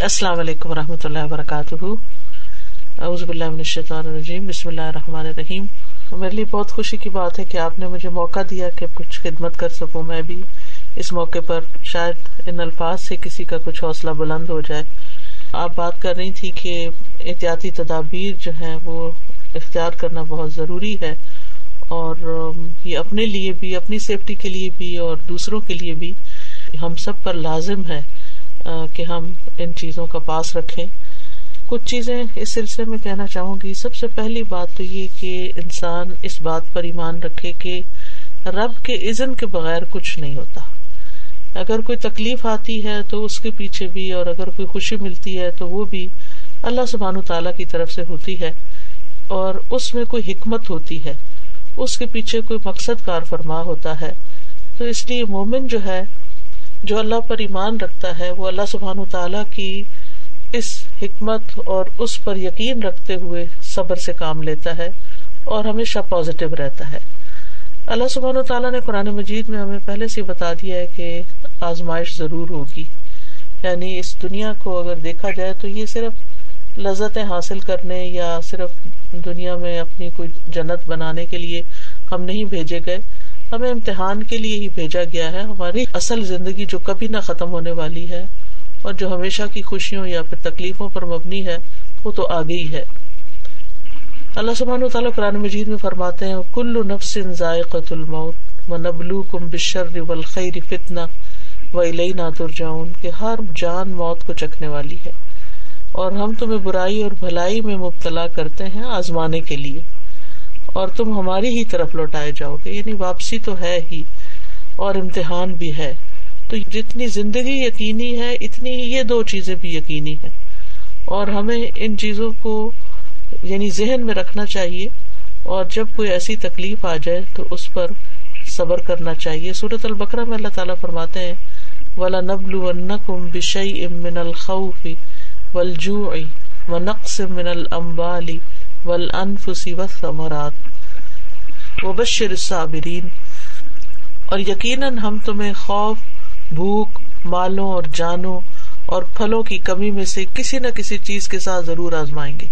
السلام علیکم و رحمۃ اللہ وبرکاتہ۔ الرجیم۔ بسم اللہ الرحمٰن الرحیم۔ میرے لیے بہت خوشی کی بات ہے کہ آپ نے مجھے موقع دیا کہ کچھ خدمت کر سکوں میں بھی۔ اس موقع پر شاید ان الفاظ سے کسی کا کچھ حوصلہ بلند ہو جائے۔ آپ بات کر رہی تھی کہ احتیاطی تدابیر جو ہیں وہ اختیار کرنا بہت ضروری ہے۔ اور یہ اپنے لیے بھی، اپنی سیفٹی کے لیے بھی اور دوسروں کے لیے بھی ہم سب پر لازم ہے۔ کہ ہم ان چیزوں کا پاس رکھیں۔ کچھ چیزیں اس سلسلے میں کہنا چاہوں گی۔ سب سے پہلی بات تو یہ کہ انسان اس بات پر ایمان رکھے کہ رب کے عزن کے بغیر کچھ نہیں ہوتا۔ اگر کوئی تکلیف آتی ہے تو اس کے پیچھے بھی، اور اگر کوئی خوشی ملتی ہے تو وہ بھی اللہ سبحان تعالیٰ کی طرف سے ہوتی ہے، اور اس میں کوئی حکمت ہوتی ہے۔ اس کے پیچھے کوئی مقصد کار فرما ہوتا ہے۔ تو اس لیے مومن جو ہے جو اللہ پر ایمان رکھتا ہے، وہ اللہ سبحان تعالیٰ کی اس حکمت اور اس پر یقین رکھتے ہوئے صبر سے کام لیتا ہے اور ہمیشہ پازیٹو رہتا ہے۔ اللہ سبحان و تعالیٰ نے قرآن مجید میں ہمیں پہلے سے بتا دیا ہے کہ آزمائش ضرور ہوگی۔ یعنی اس دنیا کو اگر دیکھا جائے تو یہ صرف لذتیں حاصل کرنے یا صرف دنیا میں اپنی کوئی جنت بنانے کے لیے ہم نہیں بھیجے گئے ہمیں امتحان کے لیے ہی بھیجا گیا ہے۔ ہماری اصل زندگی جو کبھی نہ ختم ہونے والی ہے اور جو ہمیشہ کی خوشیوں یا پھر تکلیفوں پر مبنی ہے، وہ تو آگے ہی ہے۔ اللہ سبحانہ تعالیٰ قرآن مجید میں فرماتے ہیں، کل نفس ذائقۃ الموت و نبلو کم بشر والخیر فتنہ و ترجعون کہ ہر جان موت کو چکھنے والی ہے۔ اور ہم تمہیں برائی اور بھلائی میں مبتلا کرتے ہیں آزمانے کے لیے۔ اور تم ہماری ہی طرف لوٹائے جاؤ گے یعنی واپسی تو ہے ہی اور امتحان بھی ہے۔ تو جتنی زندگی یقینی ہے، اتنی ہی یہ دو چیزیں بھی یقینی ہے اور ہمیں ان چیزوں کو یعنی ذہن میں رکھنا چاہیے۔ اور جب کوئی ایسی تکلیف آ جائے تو اس پر صبر کرنا چاہیے۔ صورت البکرا میں اللہ تعالیٰ فرماتے ہیں ولا نبل کم بشئی امن الخوف ولجو و نقص من المبالی ول انفسی و ثمرات بشر صابرین اور یقیناً ہم تمہیں خوف، بھوک، مالوں اور جانوں اور پھلوں کی کمی میں سے کسی نہ کسی چیز کے ساتھ ضرور آزمائیں گے۔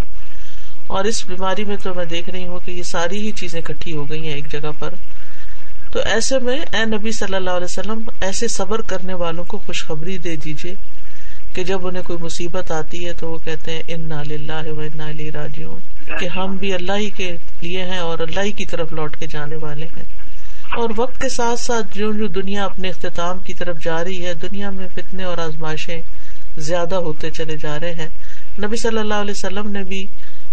اور اس بیماری میں تو میں دیکھ رہی ہوں کہ یہ ساری ہی چیزیں کٹھی ہو گئی ہیں ایک جگہ پر۔ تو ایسے میں اے نبی صلی اللہ علیہ وسلم، ایسے صبر کرنے والوں کو خوشخبری دے دیجیے کہ جب انہیں کوئی مصیبت آتی ہے تو وہ کہتے ہیں ان راجیوں کہ ہم بھی اللہ ہی کے لیے ہیں اور اللہ ہی کی طرف لوٹ کے جانے والے ہیں۔ اور وقت کے ساتھ ساتھ جو جو دنیا اپنے اختتام کی طرف جا رہی ہے، دنیا میں فتنے اور آزمائشیں زیادہ ہوتے چلے جا رہے ہیں۔ نبی صلی اللہ علیہ وسلم نے بھی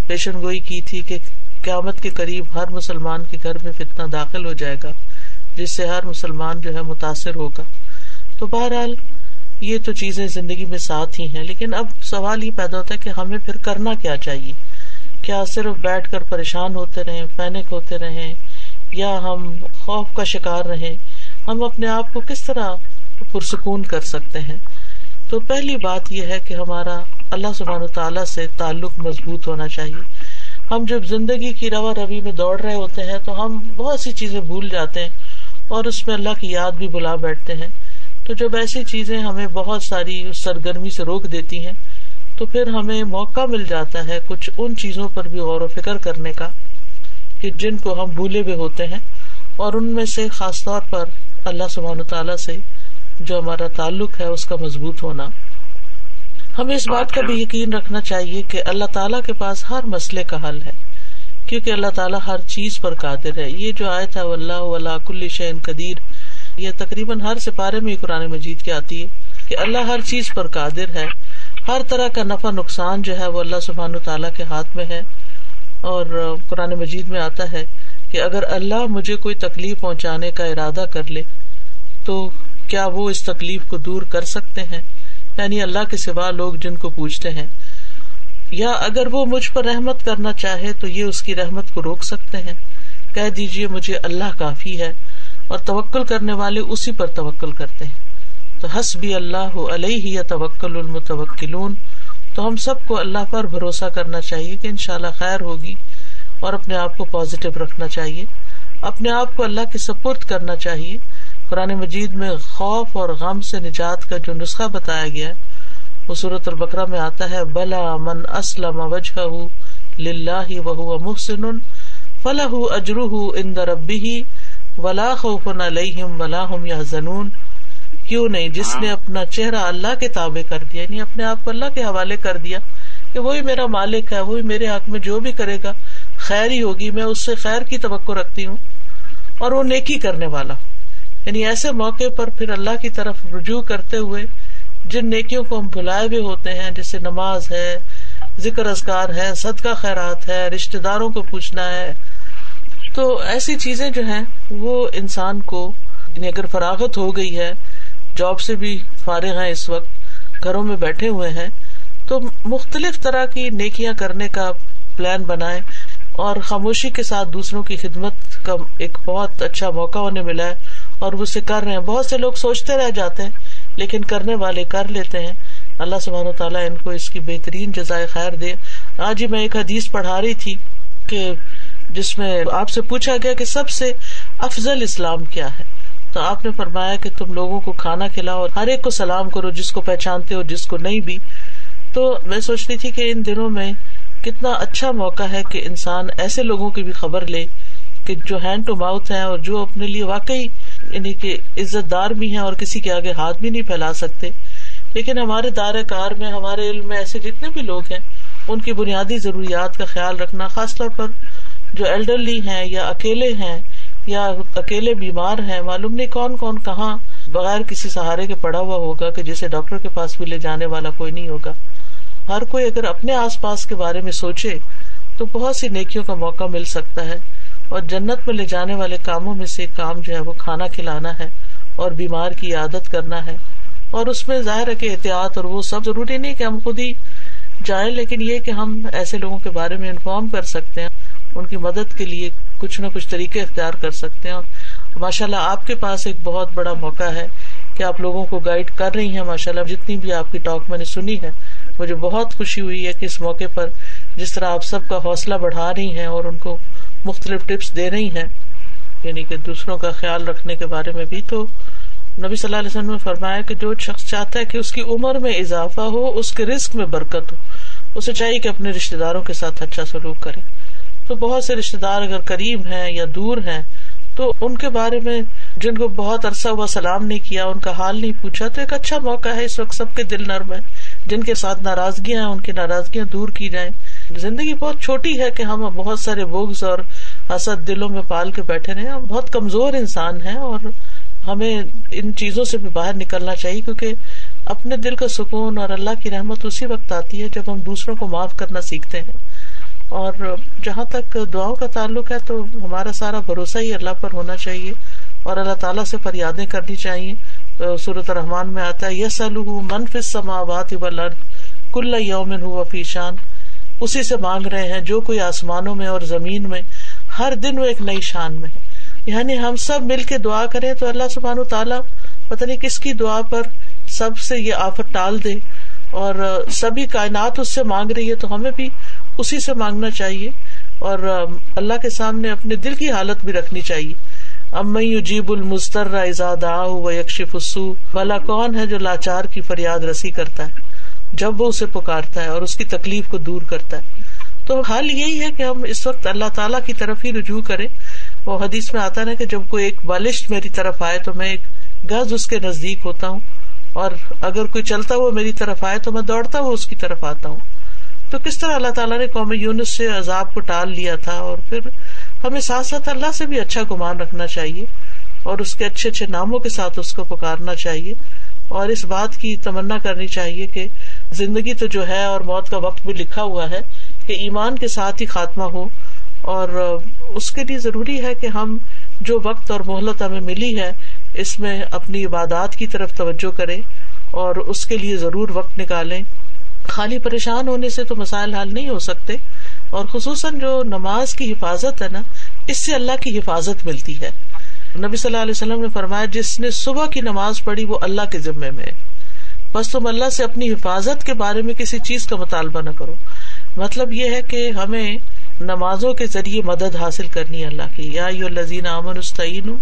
پیشن گوئی کی تھی کہ قیامت کے قریب ہر مسلمان کے گھر میں فتنا داخل ہو جائے گا، جس سے ہر مسلمان جو ہے متاثر ہوگا۔ تو بہرحال یہ تو چیزیں زندگی میں ساتھ ہی ہیں، لیکن اب سوال یہ پیدا ہوتا ہے کہ ہمیں پھر کرنا کیا چاہیے؟ کیا صرف بیٹھ کر پریشان ہوتے رہے پینک ہوتے رہے یا ہم خوف کا شکار رہے ہم اپنے آپ کو کس طرح پرسکون کر سکتے ہیں؟ تو پہلی بات یہ ہے کہ ہمارا اللہ سبحان و تعالیٰ سے تعلق مضبوط ہونا چاہیے۔ ہم جب زندگی کی روا روی میں دوڑ رہے ہوتے ہیں تو ہم بہت سی چیزیں بھول جاتے ہیں اور اس میں اللہ کی یاد بھی بلا بیٹھتے ہیں۔ تو جب ایسی چیزیں ہمیں بہت ساری سرگرمی سے روک دیتی ہیں تو پھر ہمیں موقع مل جاتا ہے کچھ ان چیزوں پر بھی غور و فکر کرنے کا کہ جن کو ہم بھولے ہوئے ہوتے ہیں اور ان میں سے خاص طور پر اللہ سبحان تعالیٰ سے جو ہمارا تعلق ہے اس کا مضبوط ہونا۔ ہمیں اس بات کا بھی یقین رکھنا چاہیے کہ اللہ تعالیٰ کے پاس ہر مسئلے کا حل ہے، کیونکہ اللہ تعالیٰ ہر چیز پر قادر ہے۔ یہ جو آئے تھا اللہ اللہ کل شعین قدیر، یہ تقریباً ہر سپارے میں قرآن مجید کی آتی ہے کہ اللہ ہر چیز پر قادر ہے۔ ہر طرح کا نفع نقصان جو ہے وہ اللہ سبحان و تعالیٰ کے ہاتھ میں ہے اور قرآن مجید میں آتا ہے کہ اگر اللہ مجھے کوئی تکلیف پہنچانے کا ارادہ کر لے تو کیا وہ اس تکلیف کو دور کر سکتے ہیں؟ یعنی اللہ کے سوا لوگ جن کو پوچھتے ہیں، یا اگر وہ مجھ پر رحمت کرنا چاہے تو یہ اس کی رحمت کو روک سکتے ہیں۔ کہہ دیجیے مجھے اللہ کافی ہے اور توکل کرنے والے اسی پر توکل کرتے ہیں۔ تو حس بھی اللہ علیہ یا توکل المتوکلون، تو ہم سب کو اللہ پر بھروسہ کرنا چاہیے کہ ان شاء اللہ خیر ہوگی اور اپنے آپ کو پازیٹو رکھنا چاہیے، اپنے آپ کو اللہ کے سپرد کرنا چاہیے۔ قرآن مجید میں خوف اور غم سے نجات کا جو نسخہ بتایا گیا وہ صورت البکرا میں آتا ہے، بلا من اسلم وجہ و محسن فلاح اجرو ان ربی ولا خوف علیہم ولا ہم یا زنون کیوں نہیں؟ جس نے اپنا چہرہ اللہ کے تابع کر دیا یعنی اپنے آپ کو اللہ کے حوالے کر دیا کہ وہی میرا مالک ہے وہی میرے حق میں جو بھی کرے گا خیر ہی ہوگی میں اس سے خیر کی توقع رکھتی ہوں اور وہ نیکی کرنے والا ہوں۔ یعنی ایسے موقع پر پھر اللہ کی طرف رجوع کرتے ہوئے جن نیکیوں کو ہم بلائے ہوئے ہوتے ہیں جیسے نماز ہے ذکر ازگار ہے صدقہ خیرات ہے رشتے داروں کو پوچھنا ہے تو ایسی چیزیں جو ہیں وہ انسان کو یعنی اگر فراغت ہو گئی ہے جاب سے بھی فارغ ہیں اس وقت، گھروں میں بیٹھے ہوئے ہیں، تو مختلف طرح کی نیکیاں کرنے کا پلان بنائے اور خاموشی کے ساتھ دوسروں کی خدمت کا ایک بہت اچھا موقع انہیں ملا ہے اور وہ اسے کر رہے ہیں۔ بہت سے لوگ سوچتے رہ جاتے ہیں، لیکن کرنے والے کر لیتے ہیں۔ اللہ سبحانہ تعالیٰ ان کو اس کی بہترین جزائے خیر دے۔ آج ہی میں ایک حدیث پڑھا رہی تھی کہ جس میں آپ سے پوچھا گیا کہ سب سے افضل اسلام کیا ہے۔ تو آپ نے فرمایا کہ تم لوگوں کو کھانا کھلاؤ اور ہر ایک کو سلام کرو جس کو پہچانتے ہو جس کو نہیں بھی۔ تو میں سوچ رہی تھی کہ ان دنوں میں کتنا اچھا موقع ہے کہ انسان ایسے لوگوں کی بھی خبر لے کہ جو ہینڈ ٹو ماؤتھ ہے اور جو اپنے لیے واقعی یعنی کہ عزت دار بھی ہیں اور کسی کے آگے ہاتھ بھی نہیں پھیلا سکتے۔ لیکن ہمارے دائرۂ کار میں، ہمارے علم میں ایسے جتنے بھی لوگ ہیں، ان کی بنیادی ضروریات کا خیال رکھنا، خاص طور پر جو ایلڈرلی ہیں یا اکیلے ہیں یا اکیلے بیمار ہیں، معلوم نہیں کون کون کہاں بغیر کسی سہارے کے پڑا ہوا ہوگا کہ جسے ڈاکٹر کے پاس بھی لے جانے والا کوئی نہیں ہوگا۔ ہر کوئی اگر اپنے آس پاس کے بارے میں سوچے تو بہت سی نیکیوں کا موقع مل سکتا ہے۔ اور جنت میں لے جانے والے کاموں میں سے کام جو ہے وہ کھانا کھلانا ہے اور بیمار کی عادت کرنا ہے۔ اور اس میں ظاہر ہے کہ احتیاط اور وہ سب ضروری نہیں کہ ہم خود ہی جائیں، لیکن یہ کہ ہم ایسے لوگوں کے بارے میں انفارم کر سکتے ہیں، ان کی مدد کے لیے کچھ نہ کچھ طریقے اختیار کر سکتے ہیں اور ماشاء اللہ آپ کے پاس ایک بہت بڑا موقع ہے کہ آپ لوگوں کو گائڈ کر رہی ہیں ماشاء اللہ جتنی بھی آپ کی ٹاک میں نے سنی ہے، مجھے بہت خوشی ہوئی ہے کہ اس موقع پر جس طرح آپ سب کا حوصلہ بڑھا رہی ہیں اور ان کو مختلف ٹپس دے رہی ہیں یعنی کہ دوسروں کا خیال رکھنے کے بارے میں بھی تو نبی صلی اللہ علیہ وسلم نے فرمایا کہ جو شخص چاہتا ہے کہ اس کی عمر میں اضافہ ہو، اس کے رسک میں برکت ہو، اسے چاہیے کہ اپنے رشتے داروں کے ساتھ اچھا سلوک کرے۔ تو بہت سے رشتے دار اگر قریب ہیں یا دور ہیں، تو ان کے بارے میں جن کو بہت عرصہ ہوا سلام نہیں کیا، ان کا حال نہیں پوچھا، تو ایک اچھا موقع ہے اس وقت سب کے دل نرم ہے جن کے ساتھ ناراضگیاں ہیں، ان کی ناراضگیاں دور کی جائیں۔ زندگی بہت چھوٹی ہے کہ ہم بہت سارے بوگز اور حسد دلوں میں پال کے بیٹھے رہے ہم بہت کمزور انسان ہیں اور ہمیں ان چیزوں سے بھی باہر نکلنا چاہیے، کیونکہ اپنے دل کا سکون اور اللہ کی رحمت اسی وقت آتی ہے جب ہم دوسروں کو معاف کرنا سیکھتے ہیں۔ اور جہاں تک دعاؤں کا تعلق ہے تو ہمارا سارا بھروسہ ہی اللہ پر ہونا چاہیے اور اللہ تعالیٰ سے فریادیں کرنی چاہیے۔ صورت رحمان میں آتا ہے یس منف سماوات کل یومن ہو فیشان اسی سے مانگ رہے ہیں جو کوئی آسمانوں میں اور زمین میں ہر دن وہ ایک نئی شان میں ہے۔ یعنی ہم سب مل کے دعا کریں تو اللہ سبحان تعالیٰ پتہ نہیں کس کی دعا پر سب سے یہ آفت ٹال دے۔ اور سبھی کائنات اس سے مانگ رہی ہے تو ہمیں بھی اسی سے مانگنا چاہیے اور اللہ کے سامنے اپنے دل کی حالت بھی رکھنی چاہیے۔ ام جیب المستر و یکشف بلا کون ہے جو لاچار کی فریاد رسی کرتا ہے؟ جب وہ اسے پکارتا ہے اور اس کی تکلیف کو دور کرتا ہے۔ تو حال یہی ہے کہ ہم اس وقت اللہ تعالیٰ کی طرف ہی رجوع کرے وہ حدیث میں آتا نا کہ جب کوئی ایک بالشت میری طرف آئے تو میں ایک گز اس کے نزدیک ہوتا ہوں اور اگر کوئی چلتا ہوا میری طرف آئے تو میں دوڑتا ہوا اس کی طرف آتا ہوں۔ تو کس طرح اللہ تعالیٰ نے قوم یونس سے عذاب کو ٹال لیا تھا اور پھر ہمیں ساتھ ساتھ اللہ سے بھی اچھا گمان رکھنا چاہیے اور اس کے اچھے اچھے ناموں کے ساتھ اس کو پکارنا چاہیے اور اس بات کی تمنا کرنی چاہیے کہ زندگی تو جو ہے اور موت کا وقت بھی لکھا ہوا ہے کہ ایمان کے ساتھ ہی خاتمہ ہو اور اس کے لیے ضروری ہے کہ ہم جو وقت اور مہلت ہمیں ملی ہے اس میں اپنی عبادات کی طرف توجہ کریں اور اس کے لیے ضرور وقت نکالیں خالی پریشان ہونے سے تو مسائل حل نہیں ہو سکتے۔ اور خصوصاً جو نماز کی حفاظت ہے نا، اس سے اللہ کی حفاظت ملتی ہے۔ نبی صلی اللہ علیہ وسلم نے فرمایا، جس نے صبح کی نماز پڑھی، وہ اللہ کے ذمے میں بس تم اللہ سے اپنی حفاظت کے بارے میں کسی چیز کا مطالبہ نہ کرو۔ مطلب یہ ہے کہ ہمیں نمازوں کے ذریعے مدد حاصل کرنی اللہ کی۔ یا لذین امن استعین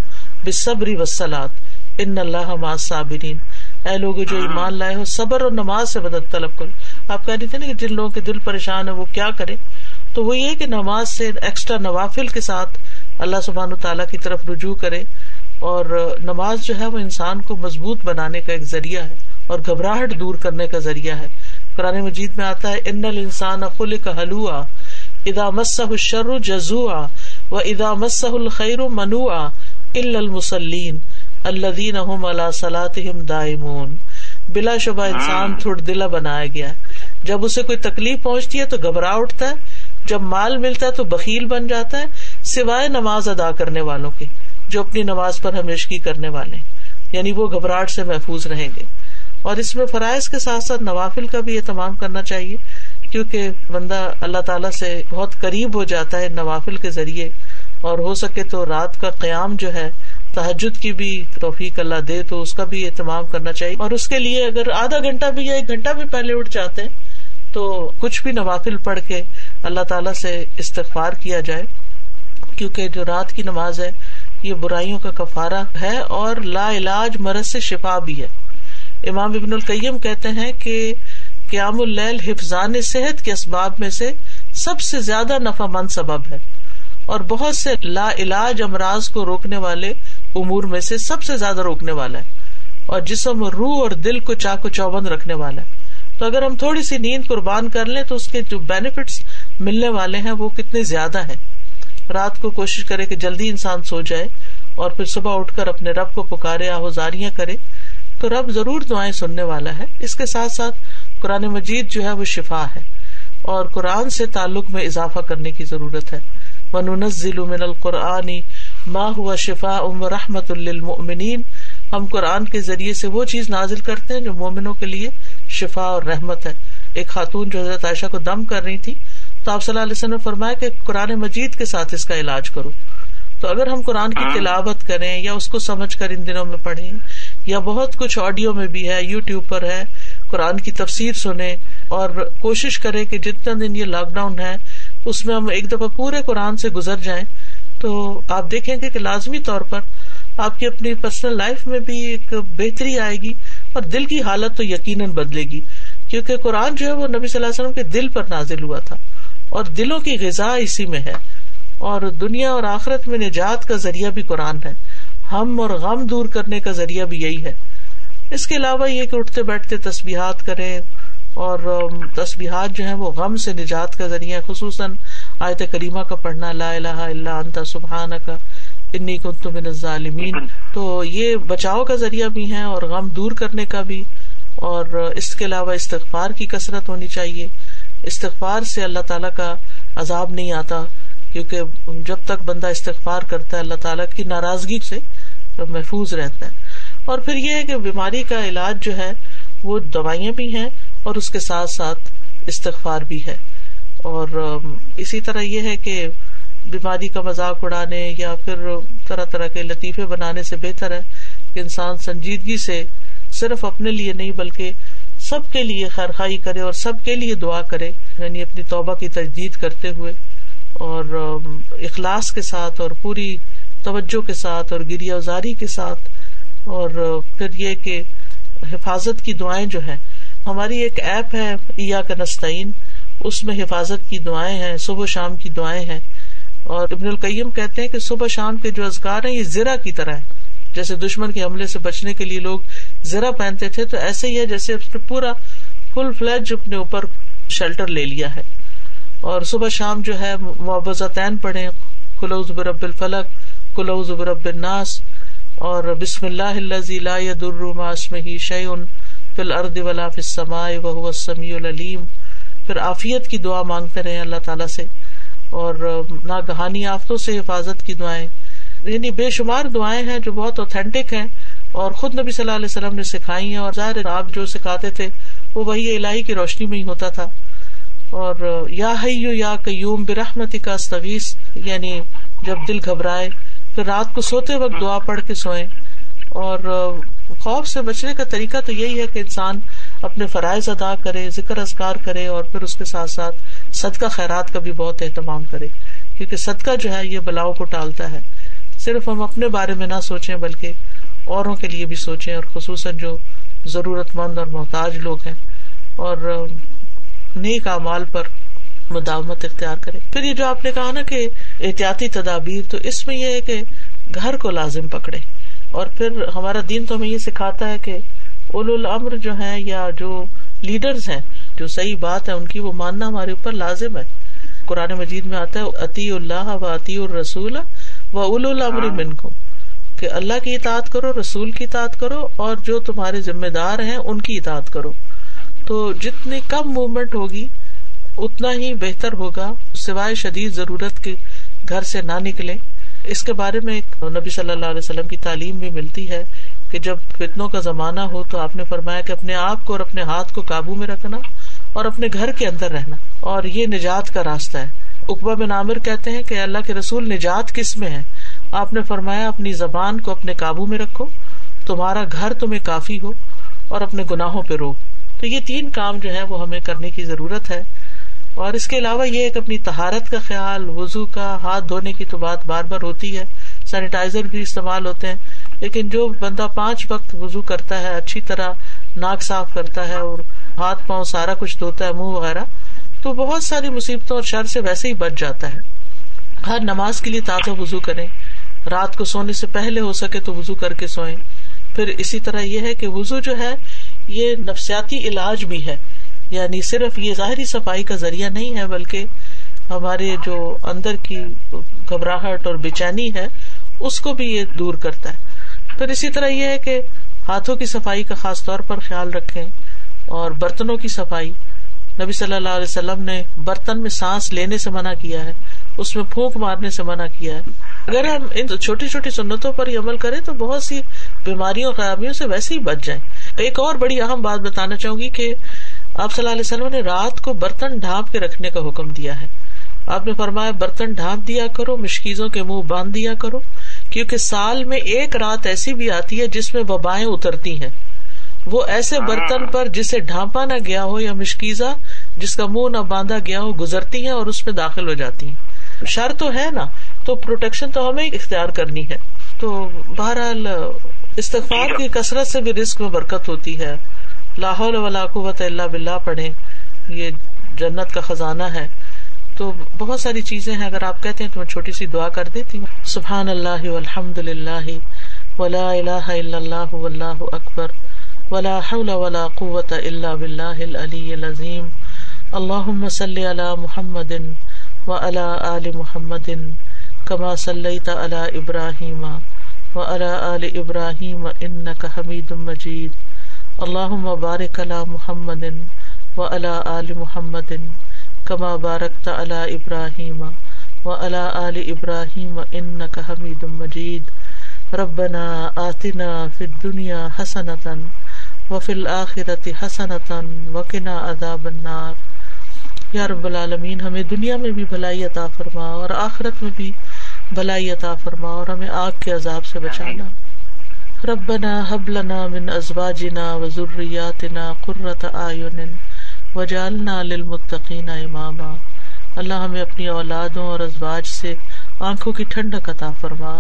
بصبری وسلات ان اللہ صابرین اے لوگ جو ایمان لائے ہو، صبر اور نماز سے مدد طلب کرو۔ آپ کہہ رہی تھے نا کہ جن لوگوں کے دل پریشان ہے وہ کیا کرے تو وہ یہ کہ نماز سے ایکسٹرا نوافل کے ساتھ اللہ سبحان تعالیٰ کی طرف رجوع کرے اور نماز جو ہے وہ انسان کو مضبوط بنانے کا ایک ذریعہ ہے اور گھبراہٹ دور کرنے کا ذریعہ ہے۔ قرآن مجید میں آتا ہے ان السان اقل کا حلوا ادا مسح شر جزوا و ادا مسح الخیر منوا المسلین اللہ صلاحم دائمون۔ بلا شبہ انسان تھوڑ دلا بنایا گیا ہے۔ جب اسے کوئی تکلیف پہنچتی ہے تو گھبرا اٹھتا ہے، جب مال ملتا ہے تو بکیل بن جاتا ہے، سوائے نماز ادا کرنے والوں کے جو اپنی نماز پر ہمیشگی کرنے والے یعنی وہ گھبراہٹ سے محفوظ رہیں گے۔ اور اس میں فرائض کے ساتھ ساتھ نوافل کا بھی اہتمام کرنا چاہیے، کیونکہ بندہ اللہ تعالیٰ سے بہت قریب ہو جاتا ہے نوافل کے ذریعے۔ اور ہو سکے تو رات کا قیام جو ہے تحجد کی بھی توفیق اللہ دے تو اس کا بھی اہتمام کرنا چاہیے۔ اور اس کے لیے اگر آدھا گھنٹہ بھی یا ایک گھنٹہ بھی پہلے اٹھ جاتے ہیں تو کچھ بھی نوافل پڑھ کے اللہ تعالیٰ سے استغفار کیا جائے، کیونکہ جو رات کی نماز ہے، یہ برائیوں کا کفارہ ہے اور لا علاج مرض سے شفا بھی ہے۔ امام ابن القیم کہتے ہیں کہ قیام اللیل حفظان صحت کے اسباب میں سے سب سے زیادہ نفع مند سبب ہے۔ اور بہت سے لا علاج امراض کو روکنے والے امور میں سے سب سے زیادہ روکنے والا ہے۔ اور جسم روح اور دل کو چاقو چوبند رکھنے والا ہے۔ تو اگر ہم تھوڑی سی نیند قربان کر لیں تو اس کے جو بینیفٹس ملنے والے ہیں وہ کتنے زیادہ ہیں۔ رات کو کوشش کرے کہ جلدی انسان سو جائے اور پھر صبح اٹھ کر اپنے رب کو پکارے، آہوزاریاں کرے۔ تو رب ضرور دعائیں سننے والا ہے۔ اس کے ساتھ ساتھ قرآن مجید جو ہے وہ شفا ہے۔ اور قرآن سے تعلق میں اضافہ کرنے کی ضرورت ہے۔ ضلع من القرآنی ماں ہوا شفا ام رحمت المنین ہم قرآن کے ذریعے سے وہ چیز نازل کرتے ہیں جو مومنوں کے لیے شفا اور رحمت ہے۔ ایک خاتون جو حضرت عائشہ کو دم کر رہی تھی تو آپ صلی اللہ علیہ وسلم نے فرمایا کہ قرآن مجید کے ساتھ اس کا علاج کرو۔ تو اگر ہم قرآن کی تلاوت کریں یا اس کو سمجھ کر ان دنوں میں پڑھیں یا بہت کچھ آڈیو میں بھی ہے یو ٹیوب پر ہے قرآن کی تفسیر سنیں اور کوشش کرے کہ جتنا دن یہ لاک ڈاؤن ہے اس میں ہم ایک دفعہ پورے قرآن سے گزر جائیں۔ تو آپ دیکھیں گے کہ لازمی طور پر آپ کی اپنی پرسنل لائف میں بھی ایک بہتری آئے گی۔ اور دل کی حالت تو یقیناً بدلے گی، کیونکہ قرآن جو ہے وہ نبی صلی اللہ علیہ وسلم کے دل پر نازل ہوا تھا اور دلوں کی غذا اسی میں ہے اور دنیا اور آخرت میں نجات کا ذریعہ بھی قرآن ہے۔ ہم اور غم دور کرنے کا ذریعہ بھی یہی ہے۔ اس کے علاوہ یہ کہ اٹھتے بیٹھتے تسبیحات کریں اور تسبیحات جو ہے وہ غم سے نجات کا ذریعہ خصوصاً آیت کریمہ کا پڑھنا، لا الہ الا انت سبحان کا انی کنت من الظالمین۔ تو یہ بچاؤ کا ذریعہ بھی ہے اور غم دور کرنے کا بھی۔ اور اس کے علاوہ استغفار کی کثرت ہونی چاہیے۔ استغفار سے اللہ تعالیٰ کا عذاب نہیں آتا، کیونکہ جب تک بندہ استغفار کرتا ہے، اللہ تعالیٰ کی ناراضگی سے محفوظ رہتا ہے۔ اور پھر یہ ہے کہ بیماری کا علاج جو ہے، وہ دوائیاں بھی ہیں اور اس کے ساتھ ساتھ استغفار بھی ہے۔ اور اسی طرح یہ ہے کہ بیماری کا مذاق اڑانے یا پھر طرح طرح کے لطیفے بنانے سے بہتر ہے کہ انسان سنجیدگی سے صرف اپنے لیے نہیں بلکہ سب کے لیے خیر خائی کرے اور سب کے لیے دعا کرے یعنی اپنی توبہ کی تجدید کرتے ہوئے اور اخلاص کے ساتھ اور پوری توجہ کے ساتھ اور گریا ازاری کے ساتھ اور، پھر یہ کہ حفاظت کی دعائیں جو ہے ہماری ایک ایپ ہے ایا کا اس میں حفاظت کی دعائیں ہیں، صبح شام کی دعائیں ہیں۔ اور ابن القیم کہتے ہیں کہ صبح شام کے جو ازگار ہیں، یہ زیرا کی طرح ہے جیسے دشمن کے حملے سے بچنے کے لیے لوگ زیرا پہنتے تھے، تو ایسے ہی ہے جیسے پورا فل فلیج اپنے اوپر شیلٹر لے لیا ہے۔ اور صبح شام جو ہے معوضتین پڑھے کلو زبر رب الفلق کلو زبر رب الناس۔ اور بسم اللہ لا يضر اسمه شيء في الارض ولا في السماء وهو السميع العليم پھر عافیت کی دعا مانگتے رہے اللہ تعالیٰ سے۔ اور ناگہانی آفتوں سے حفاظت کی دعائیں۔ یعنی بے شمار دعائیں ہیں جو بہت اوتھینٹک ہیں اور خود نبی صلی اللہ علیہ وسلم نے سکھائی ہیں اور ظاہر آپ جو سکھاتے تھے وہ وہی الہی کی روشنی میں ہی ہوتا تھا۔ اور یا حیو یا قیوم برحمتی کا استغیث یعنی جب دل گھبرائے پھر رات کو سوتے وقت دعا پڑھ کے سوئے اور خوف سے بچنے کا طریقہ تو یہی ہے کہ انسان اپنے فرائض ادا کرے، ذکر ازکار کرے اور پھر اس کے ساتھ ساتھ صدقہ خیرات کا بھی بہت اہتمام کرے۔ کیونکہ صدقہ جو ہے یہ بلاؤ کو ٹالتا ہے۔ صرف ہم اپنے بارے میں نہ سوچیں، بلکہ اوروں کے لیے بھی سوچیں اور خصوصاً جو ضرورت مند اور محتاج لوگ ہیں اور نیک اعمال پر مداومت اختیار کرے پھر یہ جو آپ نے کہا نا کہ احتیاطی تدابیر، تو اس میں یہ ہے کہ گھر کو لازم پکڑے اور پھر ہمارا دین تو ہمیں یہ سکھاتا ہے کہ اول العمر جو ہے یا جو لیڈرز ہیں جو صحیح بات ہے ان کی وہ ماننا ہمارے اوپر لازم ہے۔ قرآن مجید میں آتا ہے عطی اللہ و عطی الرسول و اول العمر من کو کہ اللہ کی اطاعت کرو رسول کی اطاعت کرو اور جو تمہارے ذمے دار ہیں ان کی اطاعت کرو۔ تو جتنی کم موومنٹ ہوگی اتنا ہی بہتر ہوگا۔ سوائے شدید ضرورت کے گھر سے نہ نکلے اس کے بارے میں نبی صلی اللہ علیہ وسلم کی تعلیم بھی ملتی ہے۔ کہ جب فتنوں کا زمانہ ہو تو آپ نے فرمایا کہ اپنے آپ کو اور اپنے ہاتھ کو قابو میں رکھنا اور اپنے گھر کے اندر رہنا اور یہ نجات کا راستہ ہے۔ اقبا بن عامر کہتے ہیں کہ اللہ کے رسول نجات کس میں ہے؟ آپ نے فرمایا اپنی زبان کو اپنے قابو میں رکھو، تمہارا گھر تمہیں کافی ہو اور اپنے گناہوں پہ رو۔ تو یہ تین کام جو ہے وہ ہمیں کرنے کی ضرورت ہے۔ اور اس کے علاوہ یہ ایک اپنی تہارت کا خیال وزو کا، ہاتھ دھونے کی تو بات بار بار ہوتی ہے۔ سینیٹائزر بھی استعمال ہوتے ہیں۔ لیکن جو بندہ پانچ وقت وزو کرتا ہے، اچھی طرح ناک صاف کرتا ہے اور ہاتھ پاؤں سارا کچھ دھوتا ہے، منہ وغیرہ، تو بہت ساری مصیبتوں اور شر سے ویسے ہی بچ جاتا ہے۔ ہر نماز کے لیے تازہ وزو کریں۔ رات کو سونے سے پہلے ہو سکے تو وزو کر کے سوئیں۔ پھر اسی طرح یہ ہے کہ وزو جو ہے، یہ نفسیاتی علاج بھی ہے۔ یعنی صرف یہ ظاہری صفائی کا ذریعہ نہیں ہے، بلکہ ہمارے جو اندر کی گھبراہٹ اور بے چینی ہے، اس کو بھی یہ دور کرتا ہے۔ پھر اسی طرح یہ ہے کہ ہاتھوں کی صفائی کا خاص طور پر خیال رکھے اور برتنوں کی صفائی۔ نبی صلی اللہ علیہ وسلم نے برتن میں سانس لینے سے منع کیا ہے، اس میں پھونک مارنے سے منع کیا ہے۔ اگر ہم ان چھوٹی چھوٹی سنتوں پر ہی عمل کریں تو بہت سی بیماریوں، خرابیوں سے ویسے ہی بچ جائیں۔ ایک اور بڑی اہم بات بتانا چاہوں گی کہ آپ صلی اللہ علیہ وسلم نے رات کو برتن ڈھانپ کے رکھنے کا حکم دیا ہے۔ آپ نے فرمایا برتن ڈھانپ دیا کرو، مشکیزوں کے منہ باندھ دیا کرو۔ کیونکہ سال میں ایک رات ایسی بھی آتی ہے جس میں وبائیں اترتی ہیں۔ وہ ایسے برتن پر جسے ڈھانپا نہ گیا ہو یا مشکیزا جس کا منہ نہ باندھا گیا ہو گزرتی ہیں اور اس میں داخل ہو جاتی ہیں۔ شر تو ہے نا تو پروٹیکشن تو ہمیں اختیار کرنی ہے۔ تو بہرحال استغفار کی کثرت سے بھی رسک میں برکت ہوتی ہے۔ لاہور ولا قوت اللہ بلّہ پڑھے یہ جنت کا خزانہ ہے۔ تو بہت ساری چیزیں ہیں، اگر آپ کہتے ہیں تو میں چھوٹی سی دعا کر دیتی ہوں۔ سبحان اللہ الحمد للہ ولا الہ الا اللہ واللہ اکبر ولا حول ولا قوت الا باللہ العلی العظیم۔ اللہم صلی علی محمد و علی آل محمد کما صلیت علی ابراہیم و علی آل ابراہیم انک حمید مجید۔ اللہ مبارک اللہ محمد و علا عل محمد۔ کما بارک اللہ ابراہیم و علا عل ابراہیم ان حمید مجید ربنا آتنا فی دنیا حسنتاً و فل آخرت حسنتاً وقنا عذاب النار. یا رب العالمین ہمیں دنیا میں بھی بھلائی عطا فرما اور آخرت میں بھی بھلائی عطا فرما اور ہمیں آگ کے عذاب سے بچانا۔ ربنا حب لنا من ازواجنا و ذریاتنا قرۃ اعین۔ وجعلنا للمتقین اماما۔ اللہ ہمیں اپنی اولادوں اور ازواج سے آنکھوں کی ٹھنڈک عطا فرما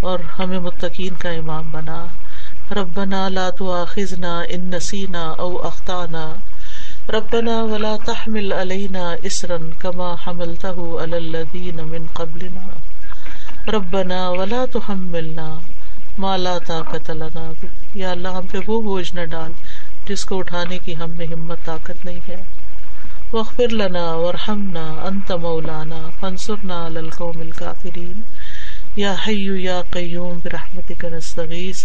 اور ہمیں متقین کا امام بنا۔ ربنا لا تؤاخذنا ان نسینا او اخطانا۔ ربنا ولا تحمل علينا اسرا كما حملته على الذين من قبلنا۔ ربنا ولا تحملنا مالا طاقت لنا۔ یا اللہ ہم پہ وہ بوجھ نہ ڈال۔ جس کو اٹھانے کی ہم میں ہمت، طاقت نہیں ہے۔ وخر لنا ورحمنا انت مولانا فنصرنا للقوم الكافرین۔ یا حیو یا قیوم، برحمتک نستغیث۔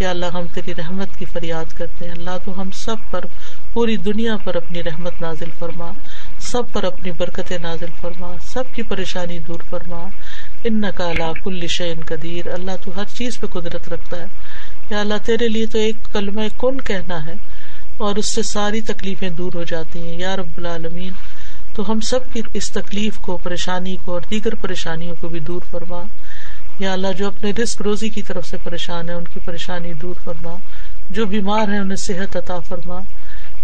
یا اللہ، ہم تیری رحمت کی فریاد کرتے ہیں۔ اللہ، تو ہم سب پر پوری دنیا پر اپنی رحمت نازل فرما۔ سب پر اپنی برکت نازل فرما۔ سب کی پریشانی دور فرما۔ ان نقالا کل شعین قدیر۔ اللہ، تو ہر چیز پہ قدرت رکھتا ہے۔ یا اللہ، تیرے لیے تو ایک کلمہ کن کہنا ہے۔ اور اس سے ساری تکلیفیں دور ہو جاتی ہیں۔ یا رب العالمین، تو ہم سب کی اس تکلیف کو، پریشانی کو اور دیگر پریشانیوں کو بھی دور فرما۔ یا اللہ، جو اپنے رسک روزی کی طرف سے پریشان ہے ان کی پریشانی دور فرما۔ جو بیمار ہیں، انہیں صحت عطا فرما۔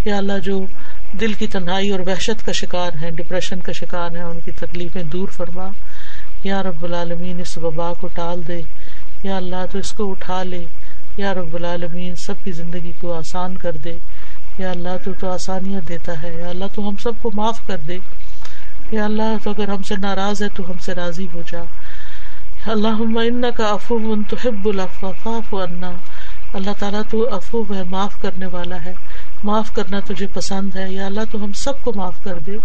یا اللہ، جو دل کی تنہائی اور وحشت کا شکار ہے ڈپریشن کا شکار ہے ان کی تکلیفیں دور فرما۔ یا رب العالمین، اس وبا کو ٹال دے۔ یا اللہ، تو اس کو اٹھا لے۔ یا رب العالمین، سب کی زندگی کو آسان کر دے۔ یا اللہ تو تو آسانیاں دیتا ہے، یا اللہ تو ہم سب کو معاف کر دے۔ یا اللہ تو اگر ہم سے ناراض ہے تو ہم سے راضی ہو جا۔ اللہ ان کا افو تو حب الفاف انا اللہ تعالیٰ تو افوب ہے، معاف کرنے والا ہے۔ معاف کرنا تجھے پسند ہے۔ یا اللہ تو ہم سب کو معاف کر دے۔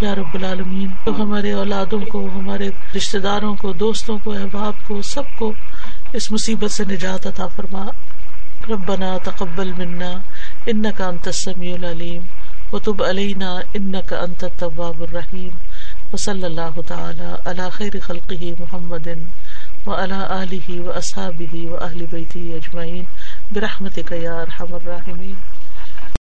یا رب العالمین، تو ہمارے اولادوں کو، ہمارے رشتے داروں کو، دوستوں کو، احباب کو، سب کو اس مصیبت سے نجات عطا فرما۔ ربنا تقبل منا۔ ان کا انت سمیع العلیم و تب علینہ ان کا انت التواب الرحيم. وصلى اللہ تعالى علی خیر خلقه محمد و علی علیہ و اله و اہل بیتی اجمعین برحمتك یا ارحم الراحمين.